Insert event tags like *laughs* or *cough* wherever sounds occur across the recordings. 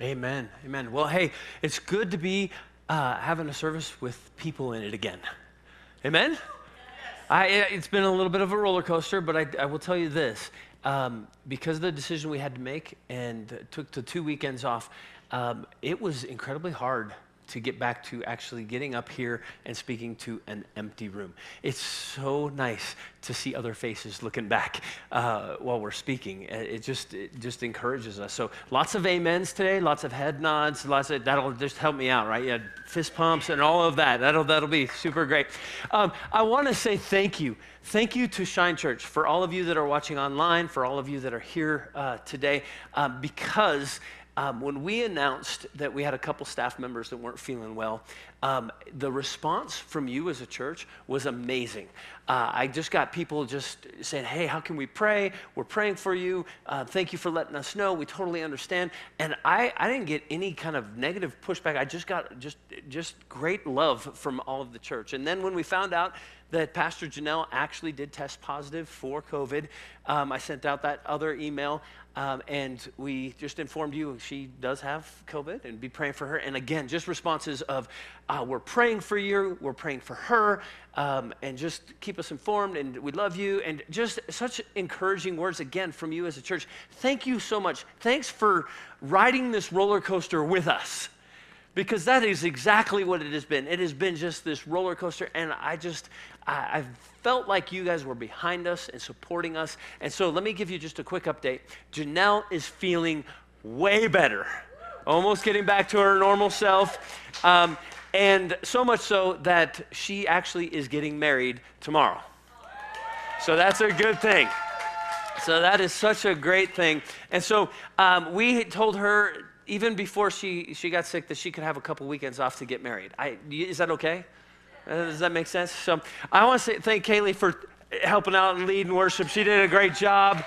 Amen. Amen. Well, hey, it's good to be uh, having a service with people in it again. Amen? Yes. I, it's been a little bit of a roller coaster, but I, I will tell you this. Um, because of the decision we had to make and took the two weekends off, um, it was incredibly hard to get back to actually getting up here and speaking to an empty room. It's so nice to see other faces looking back uh, while we're speaking. It just it just encourages us. So lots of amens today, lots of head nods, lots of that'll just help me out, right? Yeah, fist pumps and all of that. That'll that'll be super great. Um, I want to say thank you. Thank you to Shine Church for all of you that are watching online, for all of you that are here uh, today, um, because um, when we announced that we had a couple staff members that weren't feeling well, um, the response from you as a church was amazing. Uh, I just got people just saying, "Hey, how can we pray? We're praying for you. Uh, thank you for letting us know. We totally understand." And I, I didn't get any kind of negative pushback. I just got just just great love from all of the church. And then when we found out that Pastor Janelle actually did test positive for COVID, um, I sent out that other email. Um, and we just informed you she does have COVID and be praying for her. And again, just responses of, uh, we're praying for you, we're praying for her, um, and just keep us informed, and we love you. And just such encouraging words again from you as a church. Thank you so much. Thanks for riding this roller coaster with us because that is exactly what it has been. It has been just this roller coaster, and I just, I, I felt like you guys were behind us and supporting us. And so let me give you just a quick update. Janelle is feeling way better, almost getting back to her normal self. Um, and so much so that she actually is getting married tomorrow. So that's a good thing. So that is such a great thing. And so um, we told her even before she, she got sick, that she could have a couple weekends off to get married. I, is that okay? Uh, does that make sense? So I want to say, thank Kaylee for helping out and leading worship. She did a great job.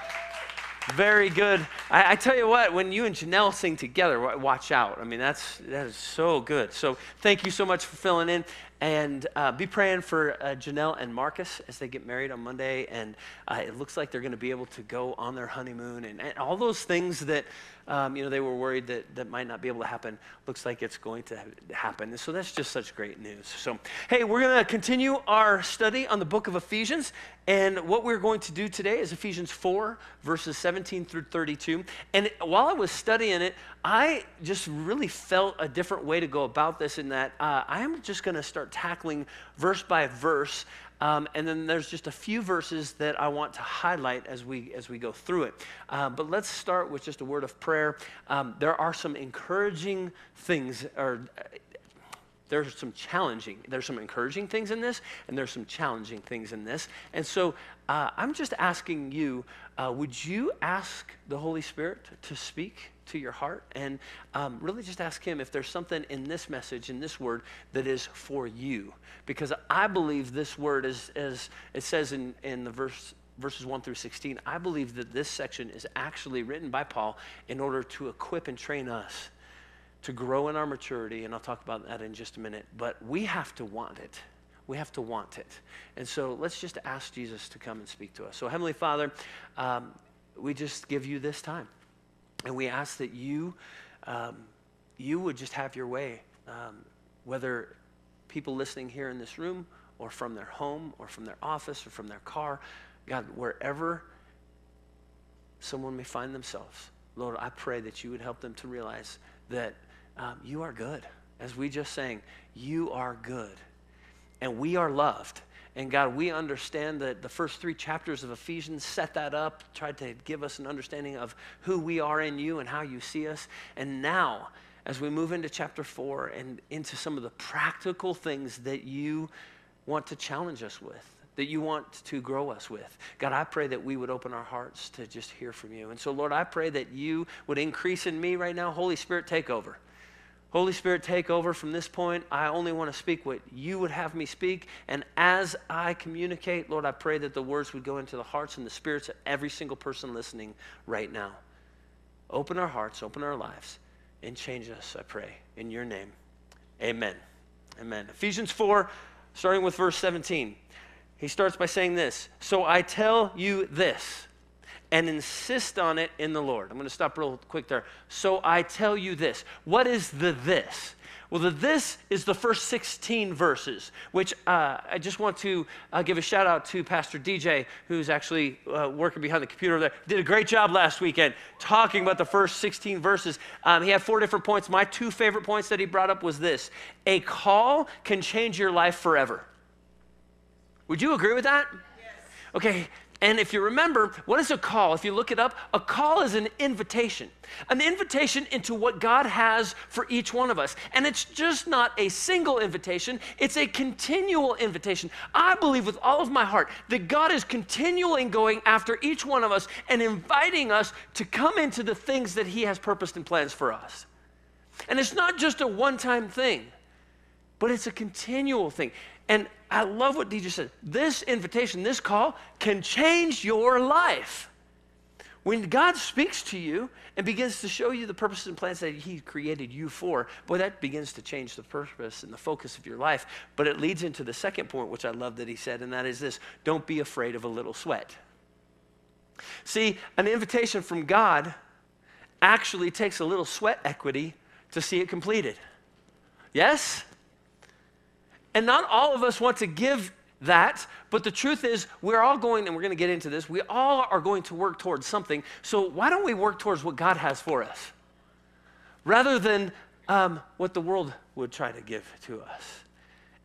Very good. I, I, tell you what, when you and Janelle sing together, watch out. I mean, that's that is so good. So thank you so much for filling in. And uh, be praying for uh, Janelle and Marcus as they get married on Monday. And uh, it looks like they're going to be able to go on their honeymoon and, and all those things that um, you know, they were worried that that might not be able to happen. Looks like it's going to happen. So that's just such great news. So, hey, we're going to continue our study on the book of Ephesians. And what we're going to do today is Ephesians 4, verses 17 through 32. And while I was studying it, I just really felt a different way to go about this in that uh, I am just going to start tackling verse by verse um, and then there's just a few verses that I want to highlight as we as we go through it. Uh, but let's start with just a word of prayer. Um, there are some encouraging things, or there's some challenging. There's some encouraging things in this, and there's some challenging things in this. And so uh, I'm just asking you: uh, Would you ask the Holy Spirit to speak? To your heart and um, really just ask Him if there's something in this message, in this word, that is for you. Because I believe this word is, as it says in, in the verse, verses 1 through 16, I believe that this section is actually written by Paul in order to equip and train us to grow in our maturity. And I'll talk about that in just a minute. But we have to want it. We have to want it. And so let's just ask Jesus to come and speak to us. So, Heavenly Father, um, we just give you this time. And we ask that you, um, you would just have your way, um, whether people listening here in this room or from their home or from their office or from their car, God, wherever someone may find themselves, Lord, I pray that you would help them to realize that um, you are good. As we just sang, you are good. And we are loved. And God, we understand that the first three chapters of Ephesians set that up, tried to give us an understanding of who we are in you and how you see us. And now, as we move into chapter four and into some of the practical things that you want to challenge us with, that you want to grow us with. God, I pray that we would open our hearts to just hear from you. And so, Lord, I pray that you would increase in me right now. Holy Spirit, take over. Holy Spirit, take over from this point. I only want to speak what you would have me speak. And as I communicate, Lord, I pray that the words would go into the hearts and the spirits of every single person listening right now. Open our hearts, open our lives, and change us, I pray. In your name, amen. Amen. Ephesians 4, starting with verse 17. He starts by saying this So I tell you this and insist on it in the Lord. I'm going to stop real quick there. So I tell you this. What is the this? Well, the this is the first 16 verses, which uh, I just want to uh, give a shout out to Pastor DJ, who's actually uh, working behind the computer there. Did a great job last weekend talking about the first 16 verses. Um, he had four different points. My two favorite points that he brought up was this A call can change your life forever. Would you agree with that? Yes. Okay, and if you remember, what is a call? If you look it up, a call is an invitation, an invitation into what God has for each one of us. And it's just not a single invitation, it's a continual invitation. I believe with all of my heart that God is continually going after each one of us and inviting us to come into the things that He has purposed and plans for us. And it's not just a one time thing, but it's a continual thing. And I love what DJ said. This invitation, this call can change your life. When God speaks to you and begins to show you the purposes and plans that He created you for, boy, that begins to change the purpose and the focus of your life. But it leads into the second point, which I love that He said, and that is this don't be afraid of a little sweat. See, an invitation from God actually takes a little sweat equity to see it completed. Yes? And not all of us want to give that, but the truth is, we're all going, and we're going to get into this, we all are going to work towards something. So why don't we work towards what God has for us rather than um, what the world would try to give to us?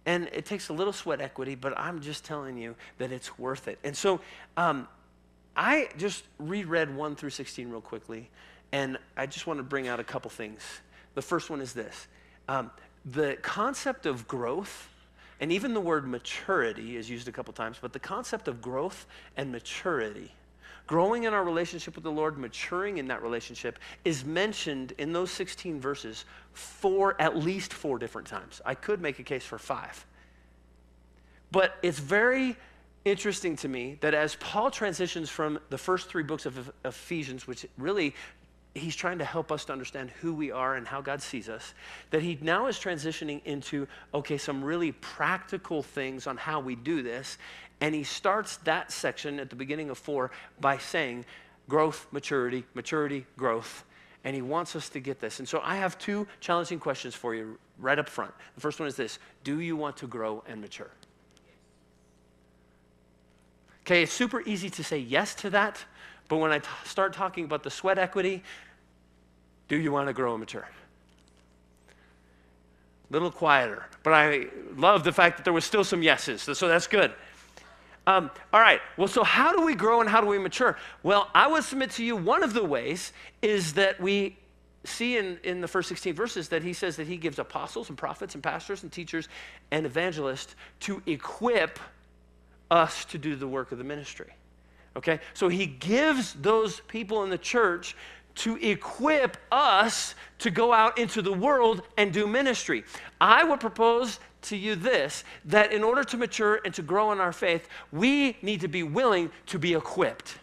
And it takes a little sweat equity, but I'm just telling you that it's worth it. And so um, I just reread 1 through 16 real quickly, and I just want to bring out a couple things. The first one is this um, the concept of growth and even the word maturity is used a couple times, but the concept of growth and maturity, growing in our relationship with the Lord, maturing in that relationship, is mentioned in those 16 verses four, at least four different times. I could make a case for five. But it's very interesting to me that as Paul transitions from the first three books of Ephesians, which really he's trying to help us to understand who we are and how God sees us, that he now is transitioning into, okay, some really practical things on how we do this. And he starts that section at the beginning of four by saying, growth, maturity, maturity, growth. And he wants us to get this. And so I have two challenging questions for you right up front. The first one is this Do you want to grow and mature? Okay, it's super easy to say yes to that, but when I t- start talking about the sweat equity, do you want to grow and mature? A little quieter, but I love the fact that there was still some yeses, so that's good. Um, all right, well, so how do we grow and how do we mature? Well, I would submit to you one of the ways is that we see in, in the first 16 verses that he says that he gives apostles and prophets and pastors and teachers and evangelists to equip us to do the work of the ministry. Okay? So he gives those people in the church to equip us to go out into the world and do ministry. I would propose to you this that in order to mature and to grow in our faith, we need to be willing to be equipped.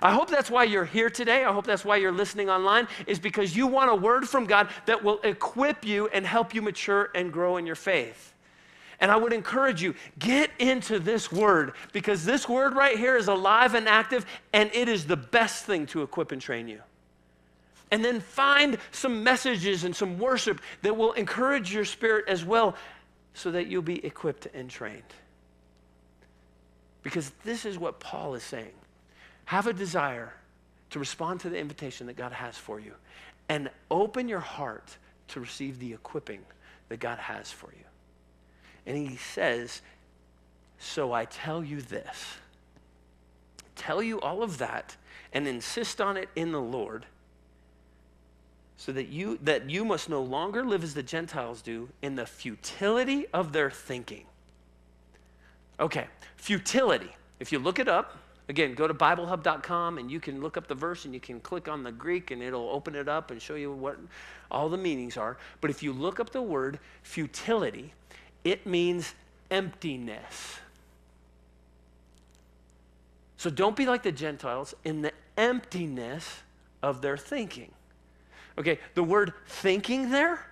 I hope that's why you're here today. I hope that's why you're listening online, is because you want a word from God that will equip you and help you mature and grow in your faith. And I would encourage you, get into this word because this word right here is alive and active, and it is the best thing to equip and train you. And then find some messages and some worship that will encourage your spirit as well so that you'll be equipped and trained. Because this is what Paul is saying. Have a desire to respond to the invitation that God has for you and open your heart to receive the equipping that God has for you. And he says, So I tell you this. Tell you all of that and insist on it in the Lord so that you that you must no longer live as the Gentiles do in the futility of their thinking. Okay, futility. If you look it up, again, go to biblehub.com and you can look up the verse and you can click on the Greek and it'll open it up and show you what all the meanings are. But if you look up the word futility, it means emptiness. So don't be like the Gentiles in the emptiness of their thinking. Okay, the word thinking there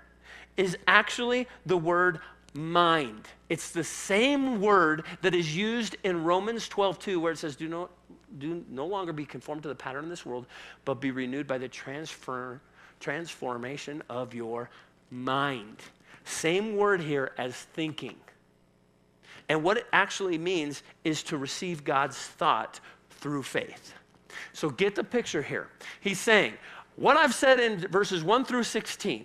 is actually the word mind. It's the same word that is used in Romans 12 2, where it says, Do not do no longer be conformed to the pattern of this world, but be renewed by the transfer, transformation of your mind. Same word here as thinking. And what it actually means is to receive God's thought through faith. So get the picture here. He's saying, what I've said in verses 1 through 16,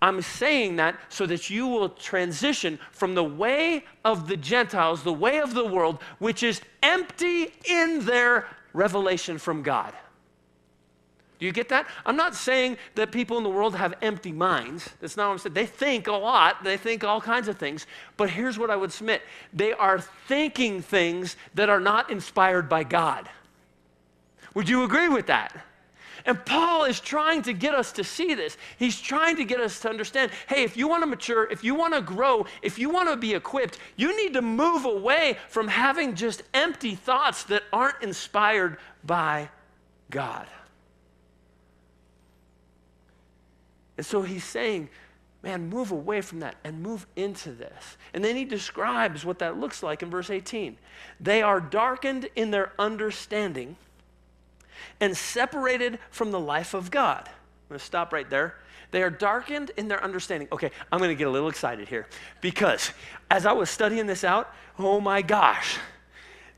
I'm saying that so that you will transition from the way of the Gentiles, the way of the world, which is empty in their revelation from God. Do you get that? I'm not saying that people in the world have empty minds. That's not what I'm saying. They think a lot, they think all kinds of things. But here's what I would submit they are thinking things that are not inspired by God. Would you agree with that? And Paul is trying to get us to see this. He's trying to get us to understand hey, if you want to mature, if you want to grow, if you want to be equipped, you need to move away from having just empty thoughts that aren't inspired by God. And so he's saying, man, move away from that and move into this. And then he describes what that looks like in verse 18. They are darkened in their understanding and separated from the life of God. I'm going to stop right there. They are darkened in their understanding. Okay, I'm going to get a little excited here because as I was studying this out, oh my gosh,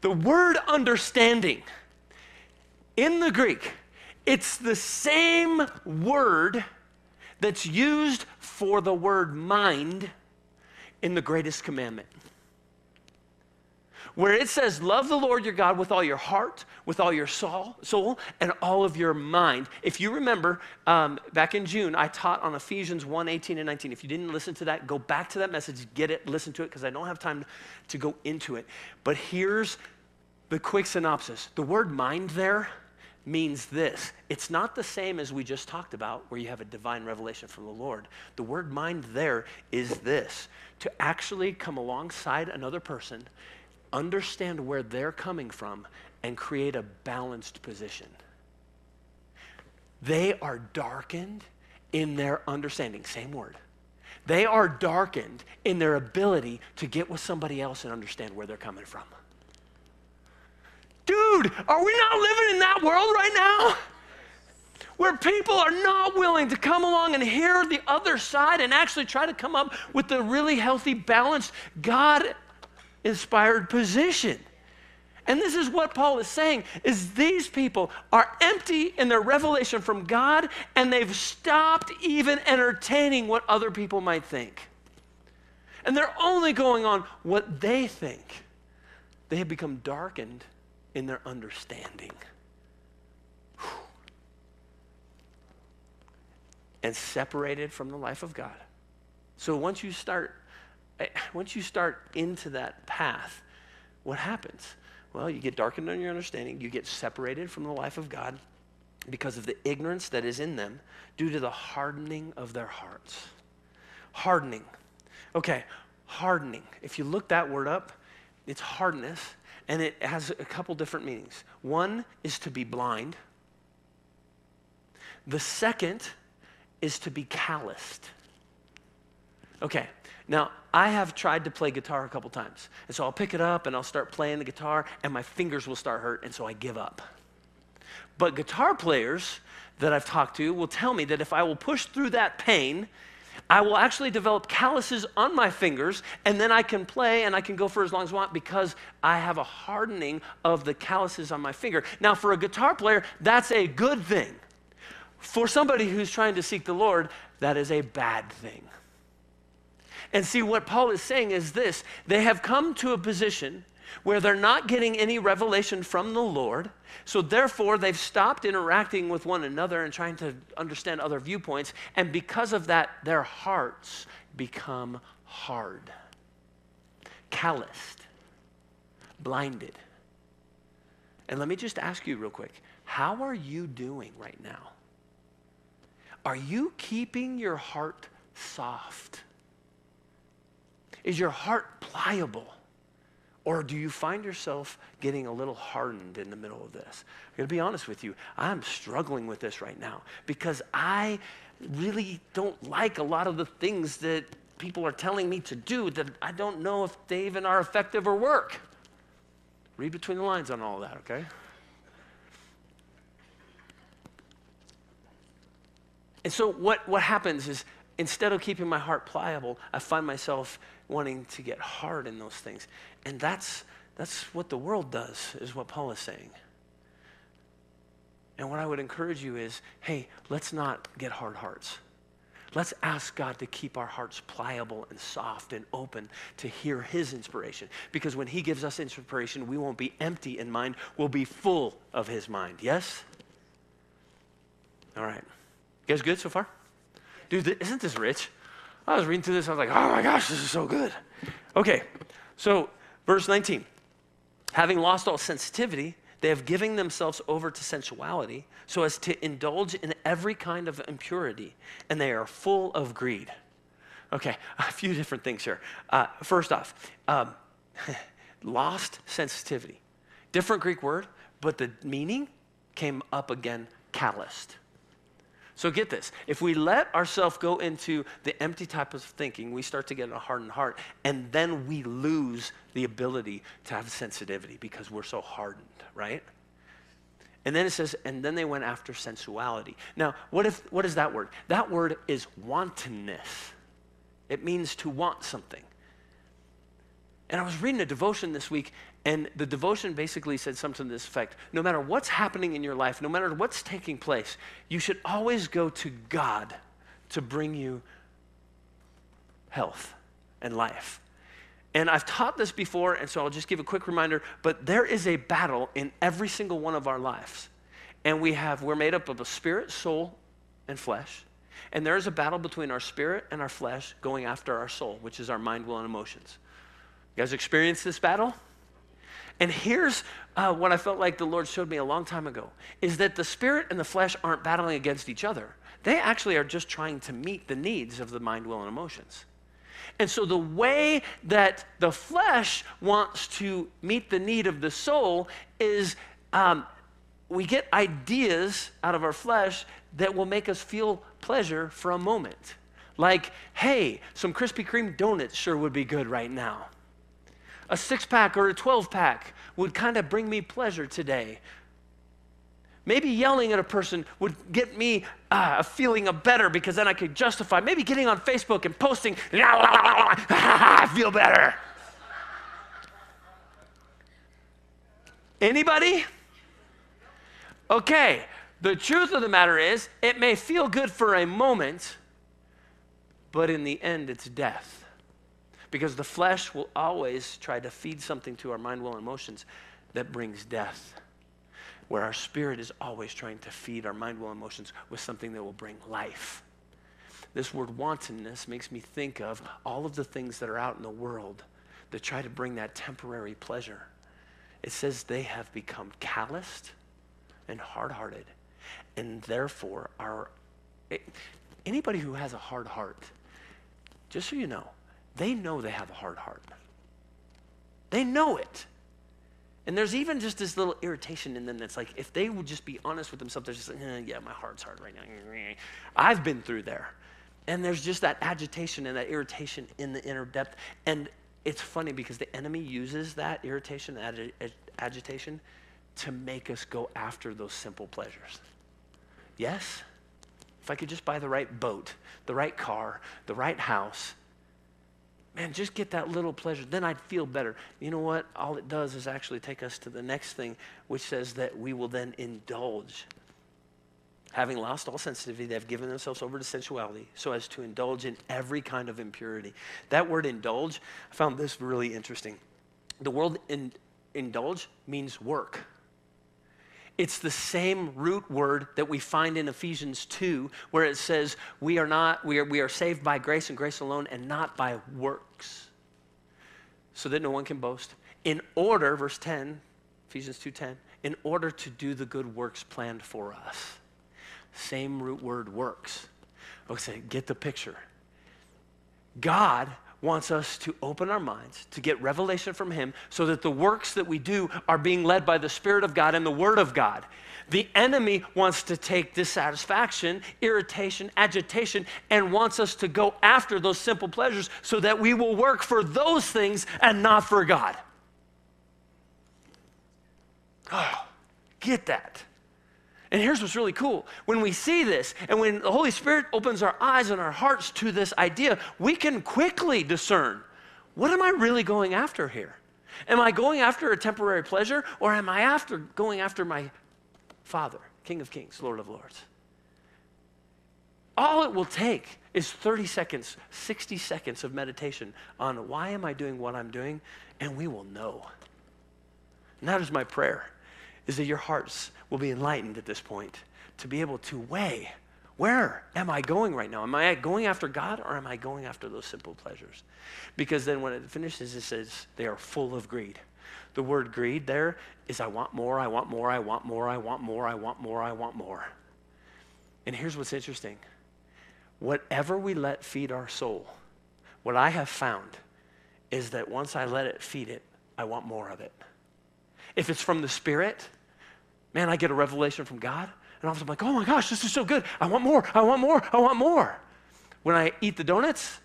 the word understanding in the Greek, it's the same word that's used for the word mind in the greatest commandment. Where it says, Love the Lord your God with all your heart, with all your soul, and all of your mind. If you remember, um, back in June, I taught on Ephesians 1 18 and 19. If you didn't listen to that, go back to that message, get it, listen to it, because I don't have time to go into it. But here's the quick synopsis the word mind there means this it's not the same as we just talked about, where you have a divine revelation from the Lord. The word mind there is this to actually come alongside another person, understand where they're coming from, and create a balanced position. They are darkened in their understanding, same word. They are darkened in their ability to get with somebody else and understand where they're coming from. Dude, are we not living in that world right now? Where people are not willing to come along and hear the other side and actually try to come up with a really healthy, balanced, God inspired position. And this is what Paul is saying is these people are empty in their revelation from God and they've stopped even entertaining what other people might think. And they're only going on what they think. They have become darkened in their understanding. And separated from the life of God. So once you start, eh, once you start into that path, what happens? Well, you get darkened in your understanding, you get separated from the life of God because of the ignorance that is in them due to the hardening of their hearts. Hardening. Okay, hardening. If you look that word up, it's hardness and it has a couple different meanings. One is to be blind, the second is to be calloused. Okay, now I have tried to play guitar a couple times. And so I'll pick it up and I'll start playing the guitar, and my fingers will start hurt, and so I give up. But guitar players that I've talked to will tell me that if I will push through that pain I will actually develop calluses on my fingers, and then I can play and I can go for as long as I want because I have a hardening of the calluses on my finger. Now, for a guitar player, that's a good thing. For somebody who's trying to seek the Lord, that is a bad thing. And see, what Paul is saying is this they have come to a position where they're not getting any revelation from the Lord. So, therefore, they've stopped interacting with one another and trying to understand other viewpoints. And because of that, their hearts become hard, calloused, blinded. And let me just ask you real quick how are you doing right now? Are you keeping your heart soft? Is your heart pliable? Or do you find yourself getting a little hardened in the middle of this? I'm going to be honest with you. I'm struggling with this right now because I really don't like a lot of the things that people are telling me to do that I don't know if they even are effective or work. Read between the lines on all that, okay? And so what, what happens is instead of keeping my heart pliable, I find myself wanting to get hard in those things. And that's, that's what the world does, is what Paul is saying. And what I would encourage you is hey, let's not get hard hearts. Let's ask God to keep our hearts pliable and soft and open to hear His inspiration. Because when He gives us inspiration, we won't be empty in mind, we'll be full of His mind. Yes? All right. You guys good so far? Dude, th- isn't this rich? I was reading through this, I was like, oh my gosh, this is so good. Okay, so verse 19. Having lost all sensitivity, they have given themselves over to sensuality so as to indulge in every kind of impurity, and they are full of greed. Okay, *laughs* a few different things here. Uh, first off, um, *laughs* lost sensitivity. Different Greek word, but the meaning came up again calloused. So get this. If we let ourselves go into the empty type of thinking, we start to get a hardened heart, and then we lose the ability to have sensitivity because we're so hardened, right? And then it says, and then they went after sensuality. Now, what, if, what is that word? That word is wantonness. It means to want something. And I was reading a devotion this week, and the devotion basically said something to this effect No matter what's happening in your life, no matter what's taking place, you should always go to God to bring you health and life. And I've taught this before, and so I'll just give a quick reminder, but there is a battle in every single one of our lives. And we have, we're made up of a spirit, soul, and flesh. And there is a battle between our spirit and our flesh going after our soul, which is our mind, will, and emotions. You guys experience this battle? And here's uh, what I felt like the Lord showed me a long time ago is that the spirit and the flesh aren't battling against each other. They actually are just trying to meet the needs of the mind, will, and emotions. And so the way that the flesh wants to meet the need of the soul is um, we get ideas out of our flesh that will make us feel pleasure for a moment. Like, hey, some Krispy Kreme donuts sure would be good right now. A six pack or a 12 pack would kind of bring me pleasure today. Maybe yelling at a person would get me uh, a feeling of better because then I could justify. Maybe getting on Facebook and posting, *laughs* I feel better. Anybody? Okay, the truth of the matter is, it may feel good for a moment, but in the end, it's death. Because the flesh will always try to feed something to our mind, will, and emotions that brings death where our spirit is always trying to feed our mind, will, and emotions with something that will bring life. This word wantonness makes me think of all of the things that are out in the world that try to bring that temporary pleasure. It says they have become calloused and hard hearted, and therefore are. Eh, anybody who has a hard heart, just so you know, they know they have a hard heart. They know it. And there's even just this little irritation in them that's like, if they would just be honest with themselves, they're just like, eh, yeah, my heart's hard right now. I've been through there. And there's just that agitation and that irritation in the inner depth. And it's funny because the enemy uses that irritation, ag- agitation, to make us go after those simple pleasures. Yes? If I could just buy the right boat, the right car, the right house, man, just get that little pleasure. Then I'd feel better. You know what? All it does is actually take us to the next thing, which says that we will then indulge. Having lost all sensitivity, they have given themselves over to sensuality so as to indulge in every kind of impurity. That word indulge, I found this really interesting. The word in, indulge means work. It's the same root word that we find in Ephesians 2, where it says, We are not, we are, we are saved by grace and grace alone, and not by works. So that no one can boast. In order, verse 10, Ephesians 2:10, in order to do the good works planned for us. Same root word works. Okay, get the picture. God wants us to open our minds, to get revelation from Him, so that the works that we do are being led by the Spirit of God and the Word of God. The enemy wants to take dissatisfaction, irritation, agitation, and wants us to go after those simple pleasures so that we will work for those things and not for God. Oh, get that. And here's what's really cool. When we see this, and when the Holy Spirit opens our eyes and our hearts to this idea, we can quickly discern what am I really going after here? Am I going after a temporary pleasure, or am I after going after my Father, King of Kings, Lord of Lords? All it will take is 30 seconds, 60 seconds of meditation on why am I doing what I'm doing, and we will know. And that is my prayer, is that your hearts will be enlightened at this point to be able to weigh where am I going right now? Am I going after God or am I going after those simple pleasures? Because then when it finishes, it says they are full of greed. The word greed there is I want more, I want more, I want more, I want more, I want more, I want more. And here's what's interesting whatever we let feed our soul, what I have found is that once I let it feed it, I want more of it. If it's from the Spirit, man, I get a revelation from God, and I'm like, oh my gosh, this is so good. I want more, I want more, I want more. When I eat the donuts,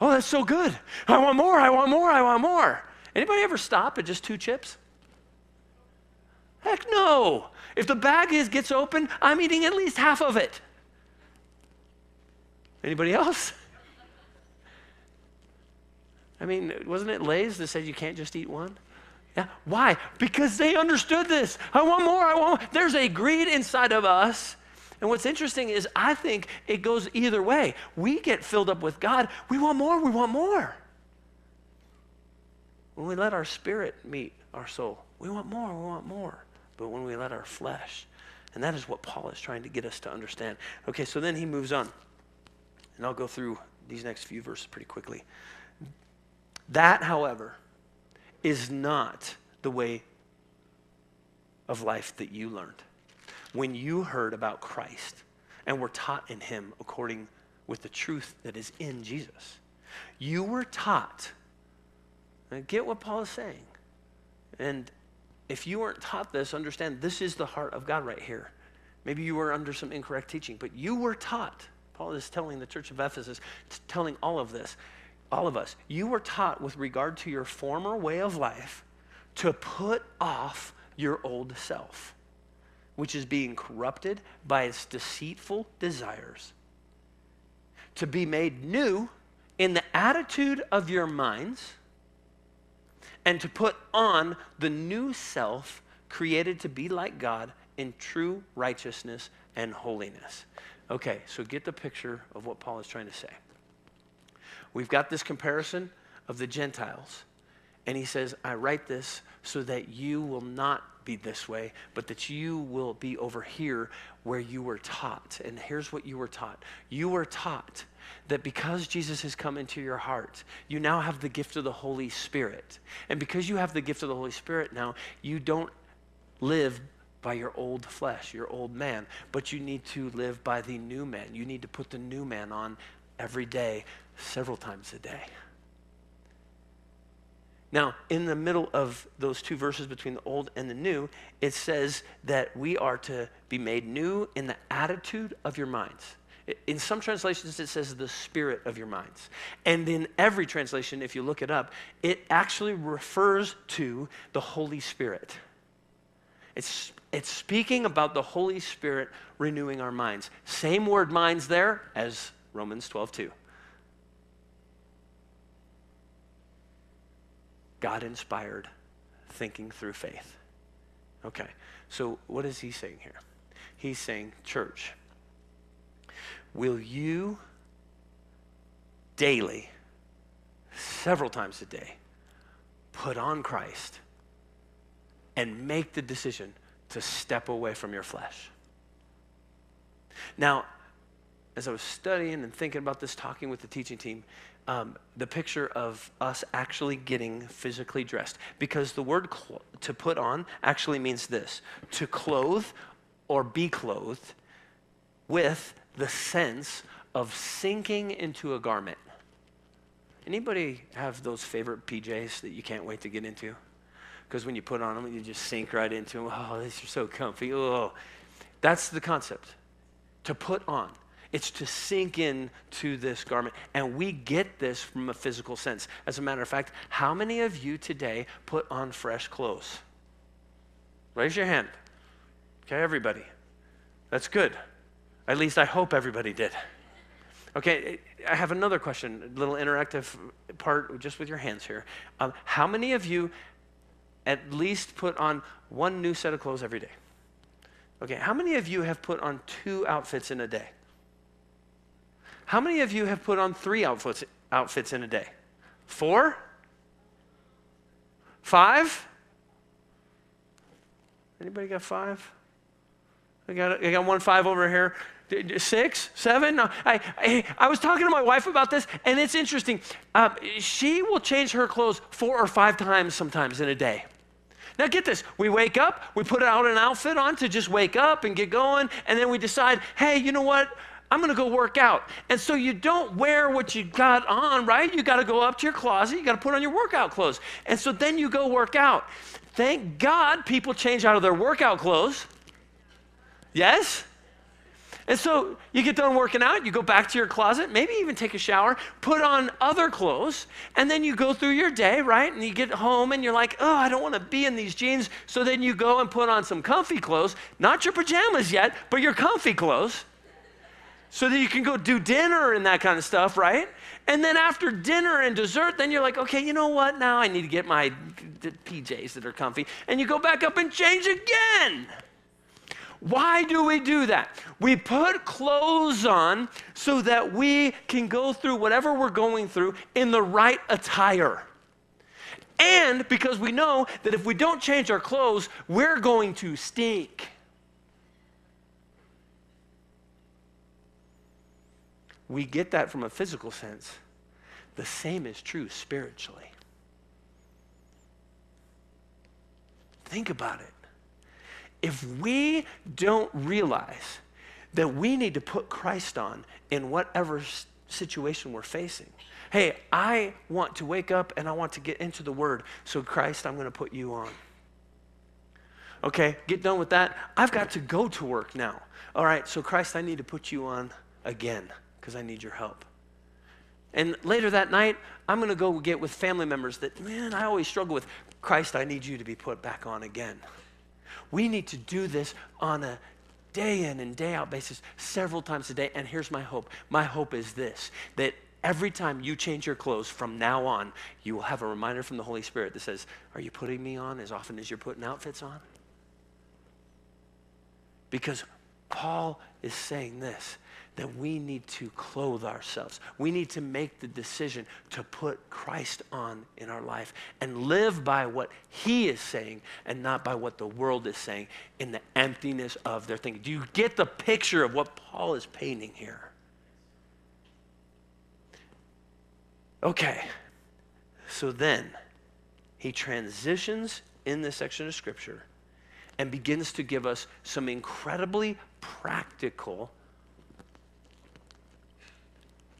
oh, that's so good. I want more, I want more, I want more. Anybody ever stop at just two chips? Heck no. If the bag is gets open, I'm eating at least half of it. Anybody else? *laughs* I mean, wasn't it Lay's that said you can't just eat one? Yeah. Why? Because they understood this. I want more. I want more. There's a greed inside of us. And what's interesting is I think it goes either way. We get filled up with God. We want more. We want more. When we let our spirit meet our soul, we want more. We want more. But when we let our flesh, and that is what Paul is trying to get us to understand. Okay, so then he moves on. And I'll go through these next few verses pretty quickly. That, however, is not the way of life that you learned. When you heard about Christ and were taught in him according with the truth that is in Jesus, you were taught. And get what Paul is saying. And if you weren't taught this, understand this is the heart of God right here. Maybe you were under some incorrect teaching, but you were taught. Paul is telling the church of Ephesus, telling all of this all of us, you were taught with regard to your former way of life to put off your old self, which is being corrupted by its deceitful desires, to be made new in the attitude of your minds, and to put on the new self created to be like God in true righteousness and holiness. Okay, so get the picture of what Paul is trying to say. We've got this comparison of the Gentiles. And he says, I write this so that you will not be this way, but that you will be over here where you were taught. And here's what you were taught you were taught that because Jesus has come into your heart, you now have the gift of the Holy Spirit. And because you have the gift of the Holy Spirit now, you don't live by your old flesh, your old man, but you need to live by the new man. You need to put the new man on every day several times a day. Now, in the middle of those two verses between the old and the new, it says that we are to be made new in the attitude of your minds. In some translations, it says the spirit of your minds. And in every translation, if you look it up, it actually refers to the Holy Spirit. It's, it's speaking about the Holy Spirit renewing our minds. Same word minds there as Romans 12, 2. God inspired thinking through faith. Okay, so what is he saying here? He's saying, church, will you daily, several times a day, put on Christ and make the decision to step away from your flesh? Now, as I was studying and thinking about this, talking with the teaching team, um, the picture of us actually getting physically dressed. Because the word cl- to put on actually means this to clothe or be clothed with the sense of sinking into a garment. Anybody have those favorite PJs that you can't wait to get into? Because when you put on them, you just sink right into them. Oh, these are so comfy. Oh, that's the concept. To put on. It's to sink in to this garment. And we get this from a physical sense. As a matter of fact, how many of you today put on fresh clothes? Raise your hand. Okay, everybody. That's good. At least I hope everybody did. Okay, I have another question, a little interactive part just with your hands here. Um, how many of you at least put on one new set of clothes every day? Okay, how many of you have put on two outfits in a day? How many of you have put on three outfits, outfits in a day? Four? Five? Anybody got five? I got, I got one five over here. Six, seven? No, I, I, I, was talking to my wife about this, and it's interesting. Um, she will change her clothes four or five times sometimes in a day. Now, get this we wake up, we put out an outfit on to just wake up and get going, and then we decide, hey, you know what? I'm going to go work out. And so you don't wear what you got on, right? You got to go up to your closet, you got to put on your workout clothes. And so then you go work out. Thank God people change out of their workout clothes. Yes? And so you get done working out, you go back to your closet, maybe even take a shower, put on other clothes, and then you go through your day, right? And you get home and you're like, oh, I don't want to be in these jeans. So then you go and put on some comfy clothes, not your pajamas yet, but your comfy clothes, so that you can go do dinner and that kind of stuff, right? And then after dinner and dessert, then you're like, okay, you know what? Now I need to get my PJs that are comfy. And you go back up and change again. Why do we do that? We put clothes on so that we can go through whatever we're going through in the right attire. And because we know that if we don't change our clothes, we're going to stink. We get that from a physical sense. The same is true spiritually. Think about it if we don't realize that we need to put Christ on in whatever situation we're facing. Hey, I want to wake up and I want to get into the Word. So, Christ, I'm going to put you on. Okay, get done with that. I've got to go to work now. All right, so, Christ, I need to put you on again because I need your help. And later that night, I'm going to go get with family members that, man, I always struggle with. Christ, I need you to be put back on again. We need to do this on a day in and day out basis, several times a day. And here's my hope my hope is this that every time you change your clothes from now on, you will have a reminder from the Holy Spirit that says, Are you putting me on as often as you're putting outfits on? Because Paul is saying this that we need to clothe ourselves. We need to make the decision to put Christ on in our life and live by what He is saying and not by what the world is saying in the emptiness of their thinking. Do you get the picture of what Paul is painting here? Okay, so then he transitions in this section of Scripture and begins to give us some incredibly practical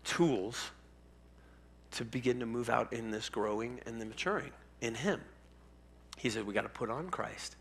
tools to begin to move out in this growing and the maturing in Him. He said, We got to put on Christ.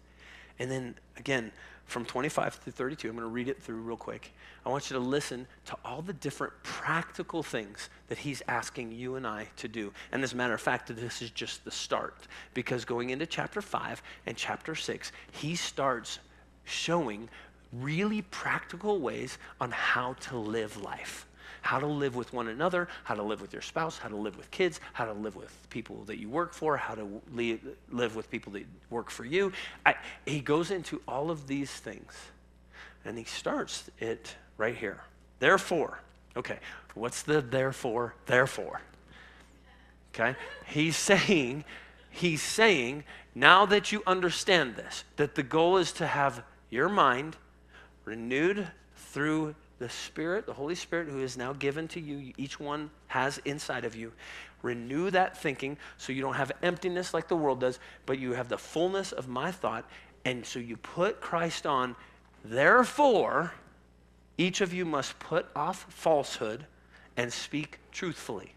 And then again, from 25 to 32, I'm going to read it through real quick. I want you to listen to all the different practical things that he's asking you and I to do. And as a matter of fact, this is just the start. Because going into chapter 5 and chapter 6, he starts showing really practical ways on how to live life how to live with one another, how to live with your spouse, how to live with kids, how to live with people that you work for, how to live with people that work for you. I, he goes into all of these things and he starts it right here. Therefore, okay, what's the therefore, therefore? Okay, he's saying, he's saying, now that you understand this, that the goal is to have your mind renewed through the Spirit, the Holy Spirit, who is now given to you, each one has inside of you. Renew that thinking so you don't have emptiness like the world does, but you have the fullness of my thought. And so you put Christ on. Therefore, each of you must put off falsehood and speak truthfully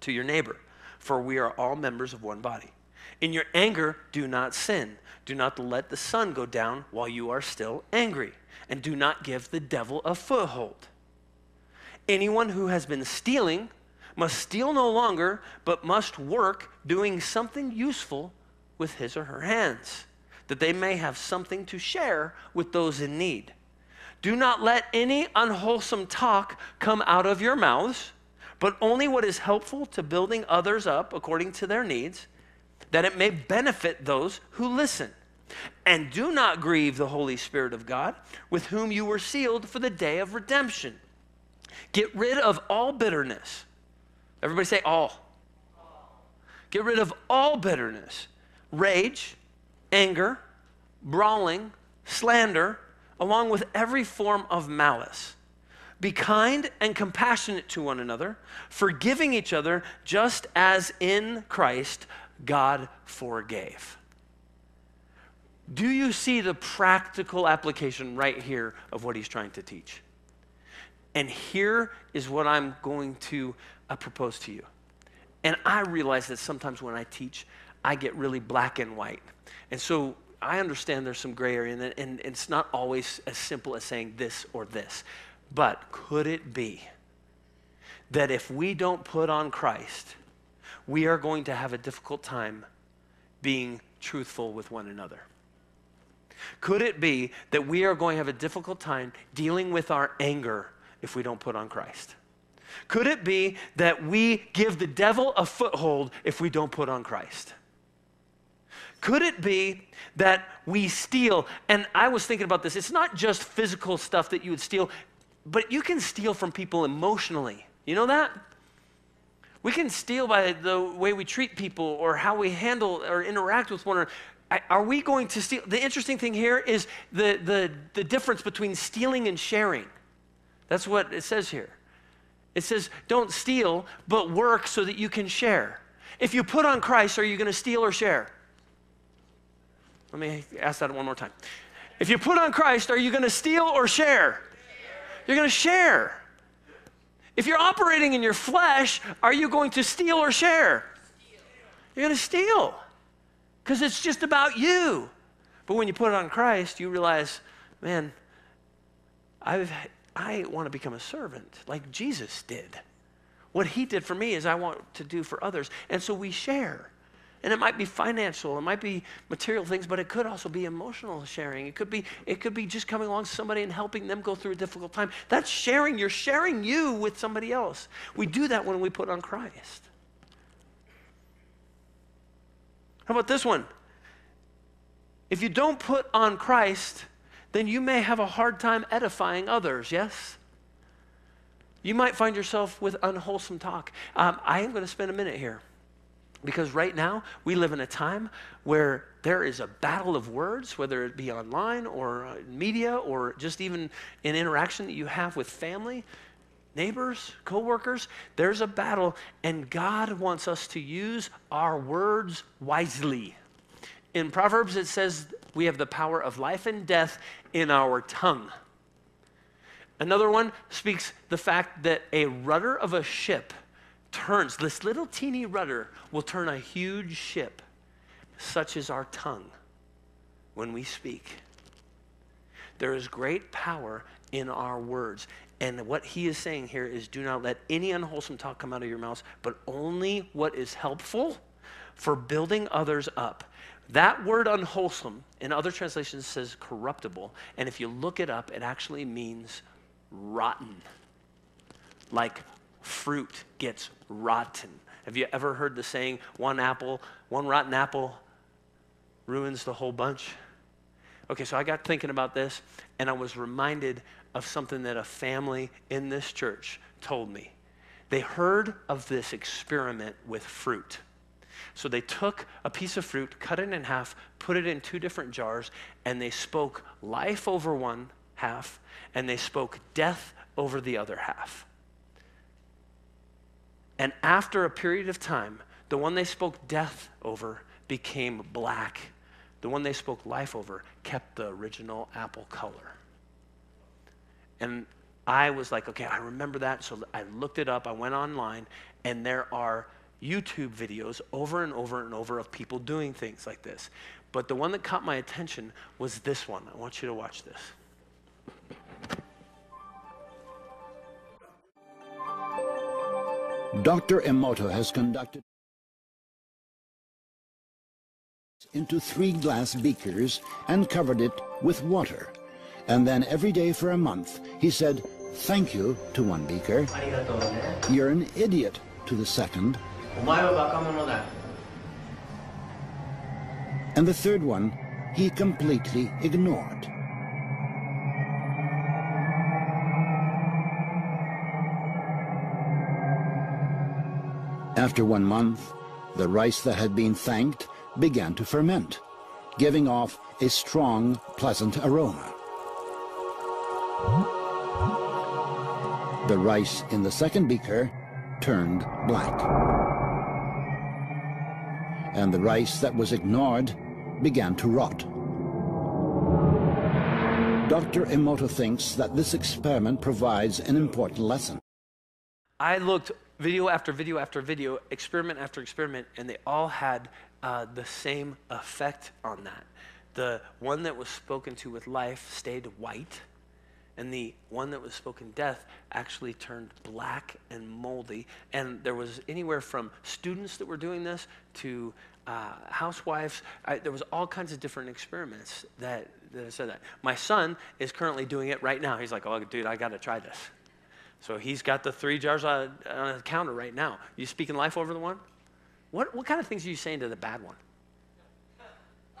to your neighbor, for we are all members of one body. In your anger, do not sin. Do not let the sun go down while you are still angry and do not give the devil a foothold. Anyone who has been stealing must steal no longer, but must work doing something useful with his or her hands, that they may have something to share with those in need. Do not let any unwholesome talk come out of your mouths, but only what is helpful to building others up according to their needs, that it may benefit those who listen. And do not grieve the Holy Spirit of God, with whom you were sealed for the day of redemption. Get rid of all bitterness. Everybody say all. Get rid of all bitterness, rage, anger, brawling, slander, along with every form of malice. Be kind and compassionate to one another, forgiving each other just as in Christ God forgave. Do you see the practical application right here of what he's trying to teach? And here is what I'm going to uh, propose to you. And I realize that sometimes when I teach, I get really black and white. And so I understand there's some gray area, and, and it's not always as simple as saying this or this. But could it be that if we don't put on Christ, we are going to have a difficult time being truthful with one another? Could it be that we are going to have a difficult time dealing with our anger if we don't put on Christ? Could it be that we give the devil a foothold if we don't put on Christ? Could it be that we steal? And I was thinking about this. It's not just physical stuff that you would steal, but you can steal from people emotionally. You know that? We can steal by the way we treat people or how we handle or interact with one another. Are we going to steal? The interesting thing here is the, the, the difference between stealing and sharing. That's what it says here. It says, don't steal, but work so that you can share. If you put on Christ, are you going to steal or share? Let me ask that one more time. If you put on Christ, are you going to steal or share? You're going to share. If you're operating in your flesh, are you going to steal or share? You're going to steal because it's just about you. But when you put it on Christ, you realize, man, I've, I want to become a servant like Jesus did. What he did for me is I want to do for others. And so we share. And it might be financial, it might be material things, but it could also be emotional sharing. It could be, it could be just coming along somebody and helping them go through a difficult time. That's sharing. You're sharing you with somebody else. We do that when we put on Christ. How about this one? If you don't put on Christ, then you may have a hard time edifying others, yes? You might find yourself with unwholesome talk. Um, I am going to spend a minute here. Because right now, we live in a time where there is a battle of words, whether it be online or uh, media or just even in interaction that you have with family, neighbors, coworkers. There's a battle, and God wants us to use our words wisely. In Proverbs, it says we have the power of life and death in our tongue. Another one speaks the fact that a rudder of a ship turns, this little teeny rudder will turn a huge ship. Such is our tongue when we speak. There is great power in our words. And what he is saying here is do not let any unwholesome talk come out of your mouths, but only what is helpful for building others up. That word unwholesome in other translations says corruptible. And if you look it up, it actually means rotten. Like fruit gets rotten. Have you ever heard the saying, one apple, one rotten apple ruins the whole bunch? Okay, so I got thinking about this and I was reminded of something that a family in this church told me. They heard of this experiment with fruit. So they took a piece of fruit, cut it in half, put it in two different jars, and they spoke life over one half, and they spoke death over the other half. And after a period of time, the one they spoke death over became black. The one they spoke life over kept the original apple color. And I was like, okay, I remember that. So I looked it up. I went online, and there are YouTube videos over and over and over of people doing things like this. But the one that caught my attention was this one. I want you to watch this. Dr. Emoto has conducted into three glass beakers and covered it with water. And then every day for a month, he said, thank you to one beaker, you're an idiot to the second, and the third one he completely ignored. After one month, the rice that had been thanked began to ferment, giving off a strong, pleasant aroma. The rice in the second beaker turned black. And the rice that was ignored began to rot. Dr. Emoto thinks that this experiment provides an important lesson. I looked video after video after video, experiment after experiment, and they all had uh, the same effect on that. The one that was spoken to with life stayed white, and the one that was spoken death actually turned black and moldy. And there was anywhere from students that were doing this to uh, housewives. I, there was all kinds of different experiments that, that said that. My son is currently doing it right now. He's like, "Oh, dude, I got to try this." So he's got the three jars on, on the counter right now. You speaking life over the one? What, what kind of things are you saying to the bad one? I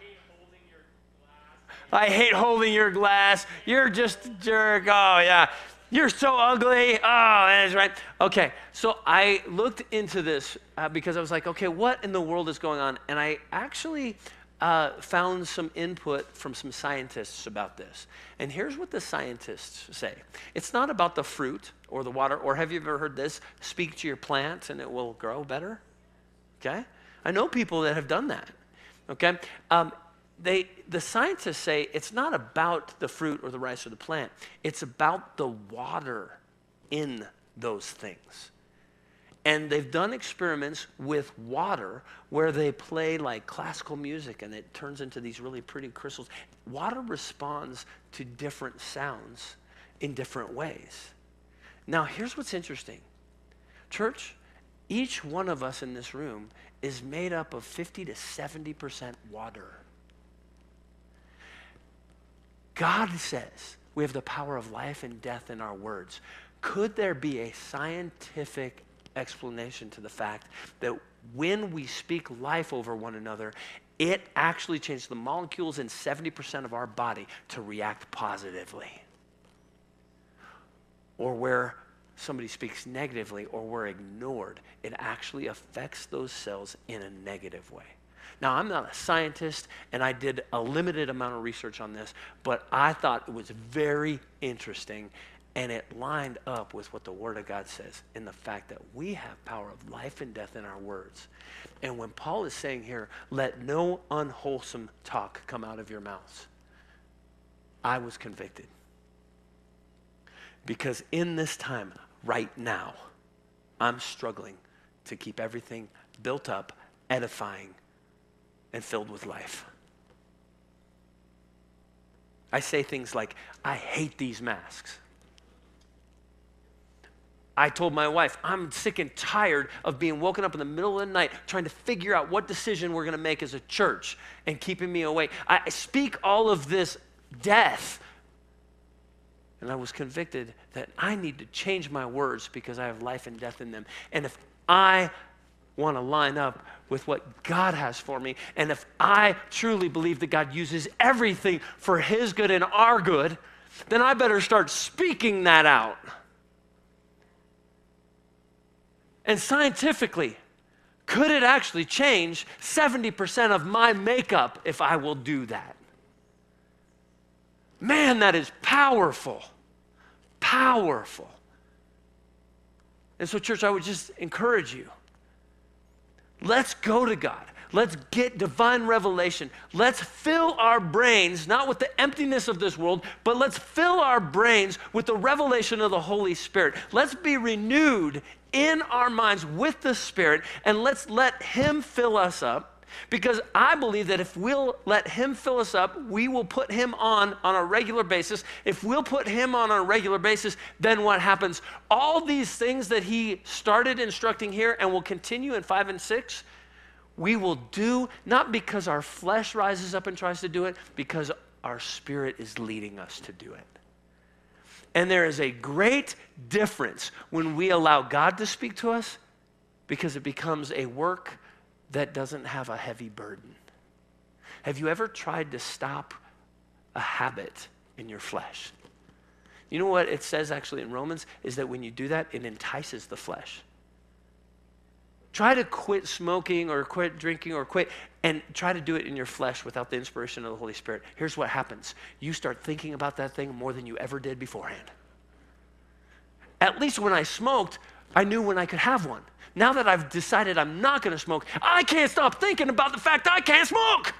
hate holding your glass. I hate holding your glass. You're just a jerk. Oh, yeah. You're so ugly. Oh, that's right. Okay, so I looked into this uh, because I was like, okay, what in the world is going on? And I actually uh, found some input from some scientists about this. And here's what the scientists say it's not about the fruit or the water, or have you ever heard this? Speak to your plant and it will grow better. Okay? I know people that have done that. Okay? Um, they, the scientists say it's not about the fruit or the rice or the plant, it's about the water in those things. And they've done experiments with water where they play like classical music and it turns into these really pretty crystals. Water responds to different sounds in different ways. Now, here's what's interesting church, each one of us in this room is made up of 50 to 70% water. God says we have the power of life and death in our words. Could there be a scientific explanation to the fact that when we speak life over one another, it actually changes the molecules in 70% of our body to react positively? Or where somebody speaks negatively or we're ignored, it actually affects those cells in a negative way. Now, I'm not a scientist, and I did a limited amount of research on this, but I thought it was very interesting, and it lined up with what the Word of God says in the fact that we have power of life and death in our words. And when Paul is saying here, let no unwholesome talk come out of your mouths, I was convicted. Because in this time, right now, I'm struggling to keep everything built up, edifying, and filled with life. I say things like, I hate these masks. I told my wife, I'm sick and tired of being woken up in the middle of the night trying to figure out what decision we're going to make as a church and keeping me awake. I speak all of this death. And I was convicted that I need to change my words because I have life and death in them. And if I want to line up with what God has for me, and if I truly believe that God uses everything for His good and our good, then I better start speaking that out. And scientifically, could it actually change 70% of my makeup if I will do that? Man, that is powerful. Powerful. And so, church, I would just encourage you let's go to God. Let's get divine revelation. Let's fill our brains, not with the emptiness of this world, but let's fill our brains with the revelation of the Holy Spirit. Let's be renewed in our minds with the Spirit, and let's let Him fill us up. Because I believe that if we'll let Him fill us up, we will put Him on on a regular basis. If we'll put Him on a regular basis, then what happens? All these things that He started instructing here and will continue in five and six, we will do not because our flesh rises up and tries to do it, because our spirit is leading us to do it. And there is a great difference when we allow God to speak to us because it becomes a work that doesn't have a heavy burden. Have you ever tried to stop a habit in your flesh? You know what it says actually in Romans is that when you do that, it entices the flesh. Try to quit smoking or quit drinking or quit and try to do it in your flesh without the inspiration of the Holy Spirit. Here's what happens you start thinking about that thing more than you ever did beforehand. At least when I smoked, I knew when I could have one. Now that I've decided I'm not going to smoke, I can't stop thinking about the fact I can't smoke.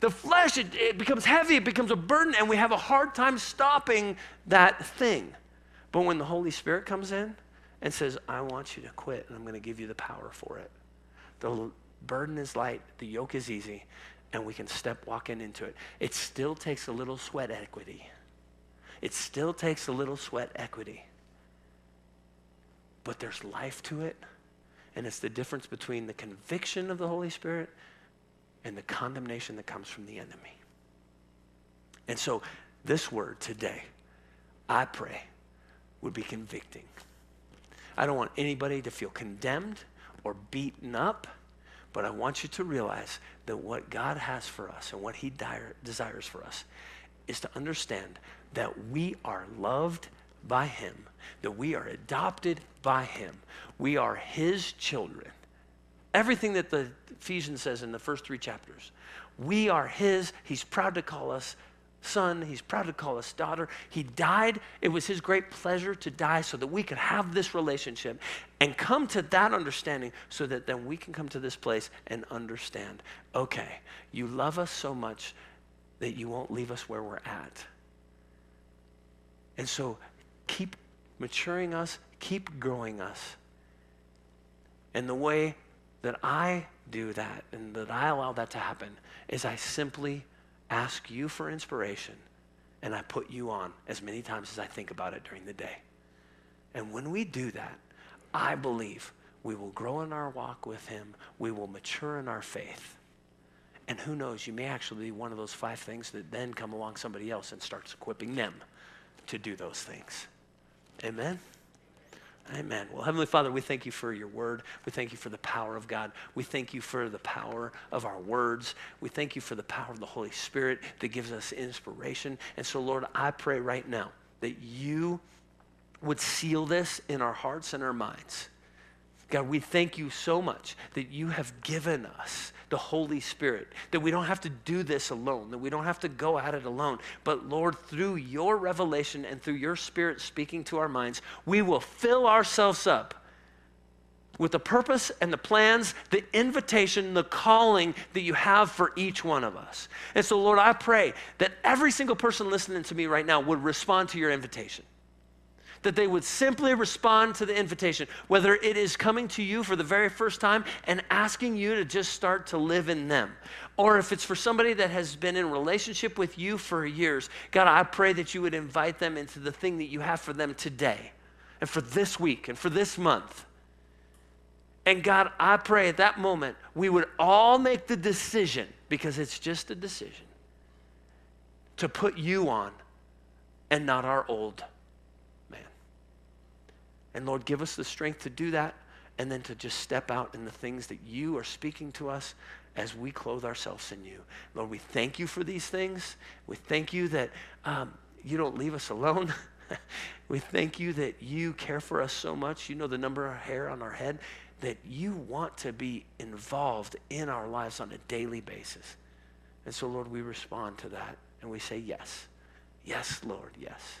The flesh, it, it becomes heavy, it becomes a burden, and we have a hard time stopping that thing. But when the Holy Spirit comes in, and says, I want you to quit, and I'm going to give you the power for it. The burden is light, the yoke is easy, and we can step walking into it. It still takes a little sweat equity. It still takes a little sweat equity. But there's life to it, and it's the difference between the conviction of the Holy Spirit and the condemnation that comes from the enemy. And so, this word today, I pray, would be convicting. I don't want anybody to feel condemned or beaten up, but I want you to realize that what God has for us and what He dire, desires for us is to understand that we are loved by Him, that we are adopted by Him, we are His children. Everything that the Ephesians says in the first three chapters. We are His. He's proud to call us son. He's proud to call us daughter. He died. It was his great pleasure to die so that we could have this relationship and come to that understanding so that then we can come to this place and understand okay, you love us so much that you won't leave us where we're at. And so keep maturing us, keep growing us. And the way that I do that and that I allow that to happen is I simply ask you for inspiration, and I put you on as many times as I think about it during the day. And when we do that, I believe we will grow in our walk with Him, we will mature in our faith. And who knows, you may actually be one of those five things that then come along somebody else and starts equipping them to do those things. Amen? Amen. Well, Heavenly Father, we thank you for your word. We thank you for the power of God. We thank you for the power of our words. We thank you for the power of the Holy Spirit that gives us inspiration. And so, Lord, I pray right now that you would seal this in our hearts and our minds. God, we thank you so much that you have given us the Holy Spirit, that we don't have to do this alone, that we don't have to go at it alone. But Lord, through your revelation and through your Spirit speaking to our minds, we will fill ourselves up with the purpose and the plans, the invitation, the calling that you have for each one of us. And so, Lord, I pray that every single person listening to me right now would respond to your invitation that they would simply respond to the invitation, whether it is coming to you for the very first time and asking you to just start to live in them, or if it's for somebody that has been in relationship with you for years. God, I pray that you would invite them into the thing that you have for them today and for this week and for this month. And God, I pray at that moment we would all make the decision, because it's just a decision, to put you on and not our old and Lord, give us the strength to do that and then to just step out in the things that you are speaking to us as we clothe ourselves in you. Lord, we thank you for these things. We thank you that um, you don't leave us alone. *laughs* we thank you that you care for us so much. You know the number of hair on our head, that you want to be involved in our lives on a daily basis. And so, Lord, we respond to that and we say, Yes. Yes, Lord, yes.